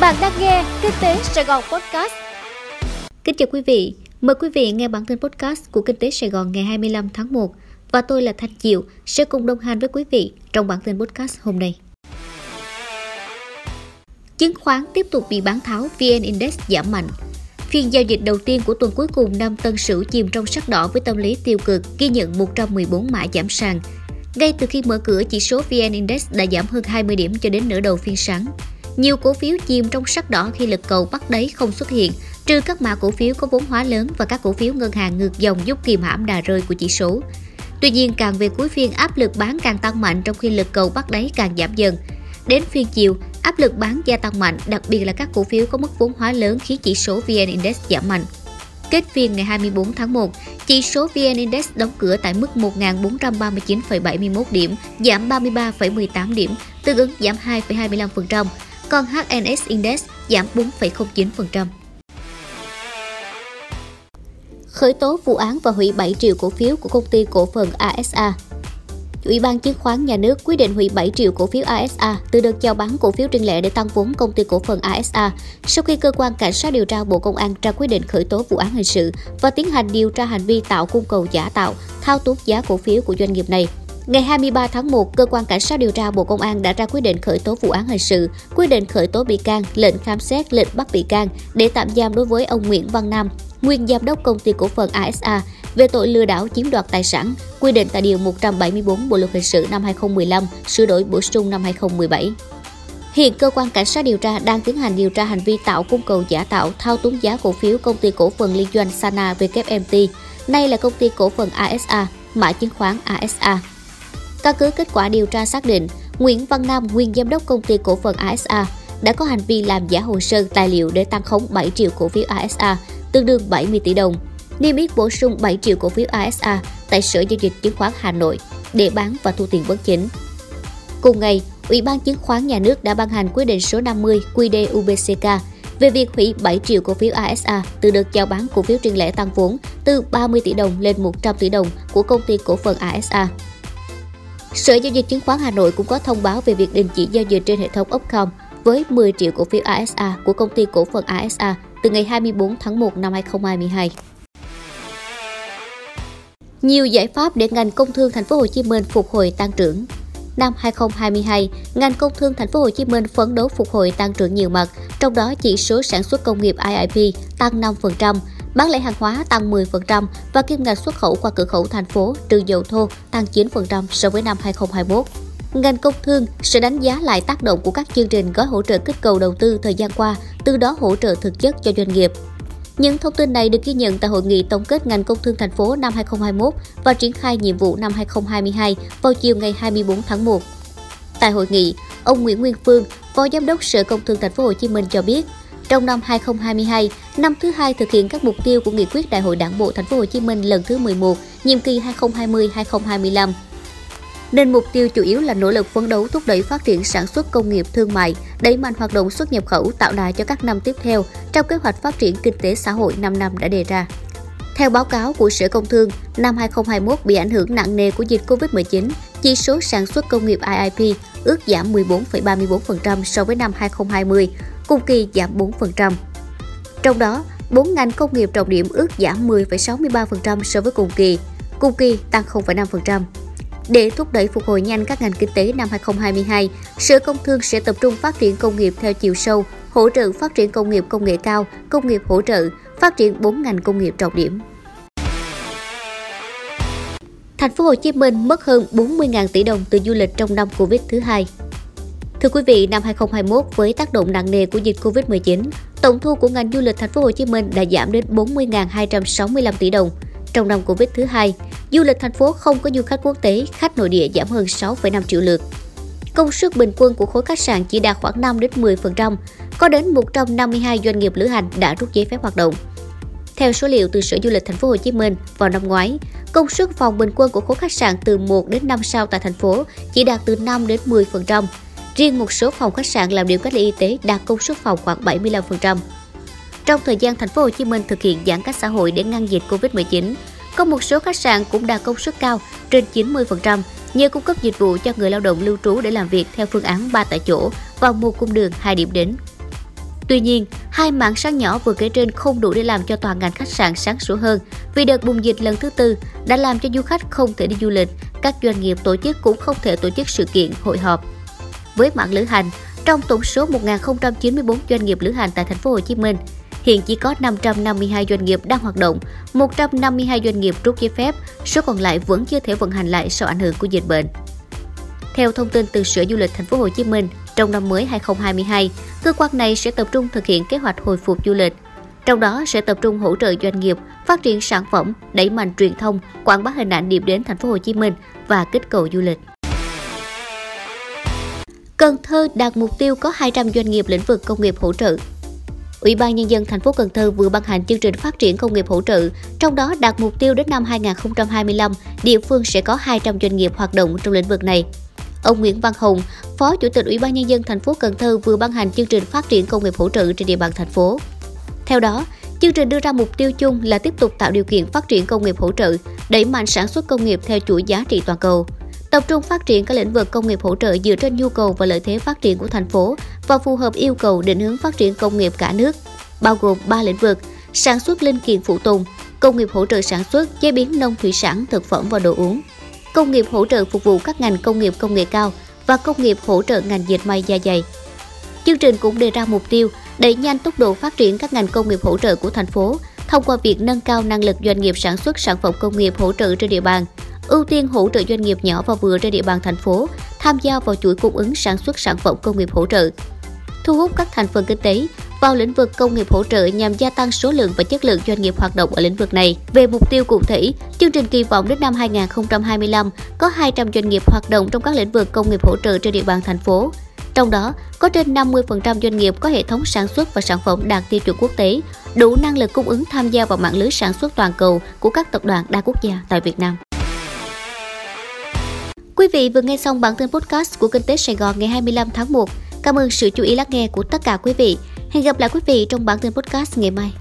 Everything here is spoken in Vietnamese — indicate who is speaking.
Speaker 1: Bạn đang nghe Kinh tế Sài Gòn Podcast.
Speaker 2: Kính chào quý vị, mời quý vị nghe bản tin podcast của Kinh tế Sài Gòn ngày 25 tháng 1 và tôi là Thanh Diệu sẽ cùng đồng hành với quý vị trong bản tin podcast hôm nay. Chứng khoán tiếp tục bị bán tháo, VN Index giảm mạnh. Phiên giao dịch đầu tiên của tuần cuối cùng năm Tân Sửu chìm trong sắc đỏ với tâm lý tiêu cực, ghi nhận 114 mã giảm sàn. Ngay từ khi mở cửa, chỉ số VN Index đã giảm hơn 20 điểm cho đến nửa đầu phiên sáng. Nhiều cổ phiếu chìm trong sắc đỏ khi lực cầu bắt đáy không xuất hiện, trừ các mã cổ phiếu có vốn hóa lớn và các cổ phiếu ngân hàng ngược dòng giúp kìm hãm đà rơi của chỉ số. Tuy nhiên, càng về cuối phiên áp lực bán càng tăng mạnh trong khi lực cầu bắt đáy càng giảm dần. Đến phiên chiều, áp lực bán gia tăng mạnh, đặc biệt là các cổ phiếu có mức vốn hóa lớn khiến chỉ số VN Index giảm mạnh. Kết phiên ngày 24 tháng 1, chỉ số VN Index đóng cửa tại mức 1.439,71 điểm, giảm 33,18 điểm, tương ứng giảm 2,25%, còn HNS Index giảm 4,09%. Khởi tố vụ án và hủy 7 triệu cổ phiếu của công ty cổ phần ASA Ủy ban chứng khoán nhà nước quyết định hủy 7 triệu cổ phiếu ASA từ đợt chào bán cổ phiếu riêng lẻ để tăng vốn công ty cổ phần ASA sau khi cơ quan cảnh sát điều tra Bộ Công an ra quyết định khởi tố vụ án hình sự và tiến hành điều tra hành vi tạo cung cầu giả tạo, thao túng giá cổ phiếu của doanh nghiệp này. Ngày 23 tháng 1, cơ quan cảnh sát điều tra Bộ Công an đã ra quyết định khởi tố vụ án hình sự, quyết định khởi tố bị can, lệnh khám xét, lệnh bắt bị can để tạm giam đối với ông Nguyễn Văn Nam, nguyên giám đốc công ty cổ phần ASA về tội lừa đảo chiếm đoạt tài sản, quy định tại Điều 174 Bộ Luật Hình sự năm 2015, sửa đổi bổ sung năm 2017. Hiện cơ quan cảnh sát điều tra đang tiến hành điều tra hành vi tạo cung cầu giả tạo thao túng giá cổ phiếu công ty cổ phần liên doanh Sana WMT, nay là công ty cổ phần ASA, mã chứng khoán ASA. Căn cứ kết quả điều tra xác định, Nguyễn Văn Nam, nguyên giám đốc công ty cổ phần ASA, đã có hành vi làm giả hồ sơ tài liệu để tăng khống 7 triệu cổ phiếu ASA, tương đương 70 tỷ đồng niêm yết bổ sung 7 triệu cổ phiếu ASA tại Sở Giao dịch Chứng khoán Hà Nội để bán và thu tiền bất chính. Cùng ngày, Ủy ban Chứng khoán Nhà nước đã ban hành quyết định số 50 QĐ-UBCK về việc hủy 7 triệu cổ phiếu ASA từ đợt chào bán cổ phiếu riêng lẻ tăng vốn từ 30 tỷ đồng lên 100 tỷ đồng của công ty cổ phần ASA. Sở Giao dịch Chứng khoán Hà Nội cũng có thông báo về việc đình chỉ giao dịch trên hệ thống Upcom với 10 triệu cổ phiếu ASA của công ty cổ phần ASA từ ngày 24 tháng 1 năm 2022 nhiều giải pháp để ngành công thương thành phố Hồ Chí Minh phục hồi tăng trưởng. Năm 2022, ngành công thương thành phố Hồ Chí Minh phấn đấu phục hồi tăng trưởng nhiều mặt, trong đó chỉ số sản xuất công nghiệp IIP tăng 5%, bán lẻ hàng hóa tăng 10% và kim ngạch xuất khẩu qua cửa khẩu thành phố trừ dầu thô tăng 9% so với năm 2021. Ngành công thương sẽ đánh giá lại tác động của các chương trình gói hỗ trợ kích cầu đầu tư thời gian qua, từ đó hỗ trợ thực chất cho doanh nghiệp. Những thông tin này được ghi nhận tại hội nghị tổng kết ngành công thương thành phố năm 2021 và triển khai nhiệm vụ năm 2022 vào chiều ngày 24 tháng 1. Tại hội nghị, ông Nguyễn Nguyên Phương, Phó Giám đốc Sở Công Thương thành phố Hồ Chí Minh cho biết, trong năm 2022, năm thứ hai thực hiện các mục tiêu của nghị quyết Đại hội Đảng bộ thành phố Hồ Chí Minh lần thứ 11, nhiệm kỳ 2020-2025 nên mục tiêu chủ yếu là nỗ lực phấn đấu thúc đẩy phát triển sản xuất công nghiệp thương mại, đẩy mạnh hoạt động xuất nhập khẩu tạo đà cho các năm tiếp theo trong kế hoạch phát triển kinh tế xã hội 5 năm đã đề ra. Theo báo cáo của Sở Công Thương, năm 2021 bị ảnh hưởng nặng nề của dịch Covid-19, chỉ số sản xuất công nghiệp IIP ước giảm 14,34% so với năm 2020, cùng kỳ giảm 4%. Trong đó, 4 ngành công nghiệp trọng điểm ước giảm 10,63% so với cùng kỳ, cùng kỳ tăng 0,5%. Để thúc đẩy phục hồi nhanh các ngành kinh tế năm 2022, Sở Công Thương sẽ tập trung phát triển công nghiệp theo chiều sâu, hỗ trợ phát triển công nghiệp công nghệ cao, công nghiệp hỗ trợ, phát triển 4 ngành công nghiệp trọng điểm. Thành phố Hồ Chí Minh mất hơn 40.000 tỷ đồng từ du lịch trong năm Covid thứ hai. Thưa quý vị, năm 2021 với tác động nặng nề của dịch Covid-19, tổng thu của ngành du lịch thành phố Hồ Chí Minh đã giảm đến 40.265 tỷ đồng. Trong năm Covid thứ hai, du lịch thành phố không có du khách quốc tế, khách nội địa giảm hơn 6,5 triệu lượt. Công suất bình quân của khối khách sạn chỉ đạt khoảng 5 đến 10%, có đến 152 doanh nghiệp lữ hành đã rút giấy phép hoạt động. Theo số liệu từ Sở Du lịch Thành phố Hồ Chí Minh, vào năm ngoái, công suất phòng bình quân của khối khách sạn từ 1 đến 5 sao tại thành phố chỉ đạt từ 5 đến 10%. Riêng một số phòng khách sạn làm điểm cách ly y tế đạt công suất phòng khoảng 75%. Trong thời gian thành phố Hồ Chí Minh thực hiện giãn cách xã hội để ngăn dịch Covid-19, có một số khách sạn cũng đạt công suất cao trên 90%, nhờ cung cấp dịch vụ cho người lao động lưu trú để làm việc theo phương án 3 tại chỗ vào một cung đường hai điểm đến. Tuy nhiên, hai mảng sáng nhỏ vừa kể trên không đủ để làm cho toàn ngành khách sạn sáng sủa hơn vì đợt bùng dịch lần thứ tư đã làm cho du khách không thể đi du lịch, các doanh nghiệp tổ chức cũng không thể tổ chức sự kiện, hội họp. Với mảng lữ hành, trong tổng số 1.094 doanh nghiệp lữ hành tại thành phố Hồ Chí Minh, hiện chỉ có 552 doanh nghiệp đang hoạt động, 152 doanh nghiệp rút giấy phép, số còn lại vẫn chưa thể vận hành lại sau ảnh hưởng của dịch bệnh. Theo thông tin từ Sở Du lịch Thành phố Hồ Chí Minh, trong năm mới 2022, cơ quan này sẽ tập trung thực hiện kế hoạch hồi phục du lịch. Trong đó sẽ tập trung hỗ trợ doanh nghiệp phát triển sản phẩm, đẩy mạnh truyền thông, quảng bá hình ảnh điểm đến Thành phố Hồ Chí Minh và kích cầu du lịch. Cần Thơ đạt mục tiêu có 200 doanh nghiệp lĩnh vực công nghiệp hỗ trợ. Ủy ban nhân dân thành phố Cần Thơ vừa ban hành chương trình phát triển công nghiệp hỗ trợ, trong đó đạt mục tiêu đến năm 2025, địa phương sẽ có 200 doanh nghiệp hoạt động trong lĩnh vực này. Ông Nguyễn Văn Hùng, Phó Chủ tịch Ủy ban nhân dân thành phố Cần Thơ vừa ban hành chương trình phát triển công nghiệp hỗ trợ trên địa bàn thành phố. Theo đó, chương trình đưa ra mục tiêu chung là tiếp tục tạo điều kiện phát triển công nghiệp hỗ trợ, đẩy mạnh sản xuất công nghiệp theo chuỗi giá trị toàn cầu tập trung phát triển các lĩnh vực công nghiệp hỗ trợ dựa trên nhu cầu và lợi thế phát triển của thành phố và phù hợp yêu cầu định hướng phát triển công nghiệp cả nước, bao gồm 3 lĩnh vực: sản xuất linh kiện phụ tùng, công nghiệp hỗ trợ sản xuất, chế biến nông thủy sản, thực phẩm và đồ uống, công nghiệp hỗ trợ phục vụ các ngành công nghiệp công nghệ cao và công nghiệp hỗ trợ ngành dệt may da dày. Chương trình cũng đề ra mục tiêu đẩy nhanh tốc độ phát triển các ngành công nghiệp hỗ trợ của thành phố thông qua việc nâng cao năng lực doanh nghiệp sản xuất sản phẩm công nghiệp hỗ trợ trên địa bàn, ưu tiên hỗ trợ doanh nghiệp nhỏ và vừa trên địa bàn thành phố tham gia vào chuỗi cung ứng sản xuất sản phẩm công nghiệp hỗ trợ, thu hút các thành phần kinh tế vào lĩnh vực công nghiệp hỗ trợ nhằm gia tăng số lượng và chất lượng doanh nghiệp hoạt động ở lĩnh vực này. Về mục tiêu cụ thể, chương trình kỳ vọng đến năm 2025 có 200 doanh nghiệp hoạt động trong các lĩnh vực công nghiệp hỗ trợ trên địa bàn thành phố. Trong đó, có trên 50% doanh nghiệp có hệ thống sản xuất và sản phẩm đạt tiêu chuẩn quốc tế, đủ năng lực cung ứng tham gia vào mạng lưới sản xuất toàn cầu của các tập đoàn đa quốc gia tại Việt Nam. Quý vị vừa nghe xong bản tin podcast của Kinh tế Sài Gòn ngày 25 tháng 1. Cảm ơn sự chú ý lắng nghe của tất cả quý vị. Hẹn gặp lại quý vị trong bản tin podcast ngày mai.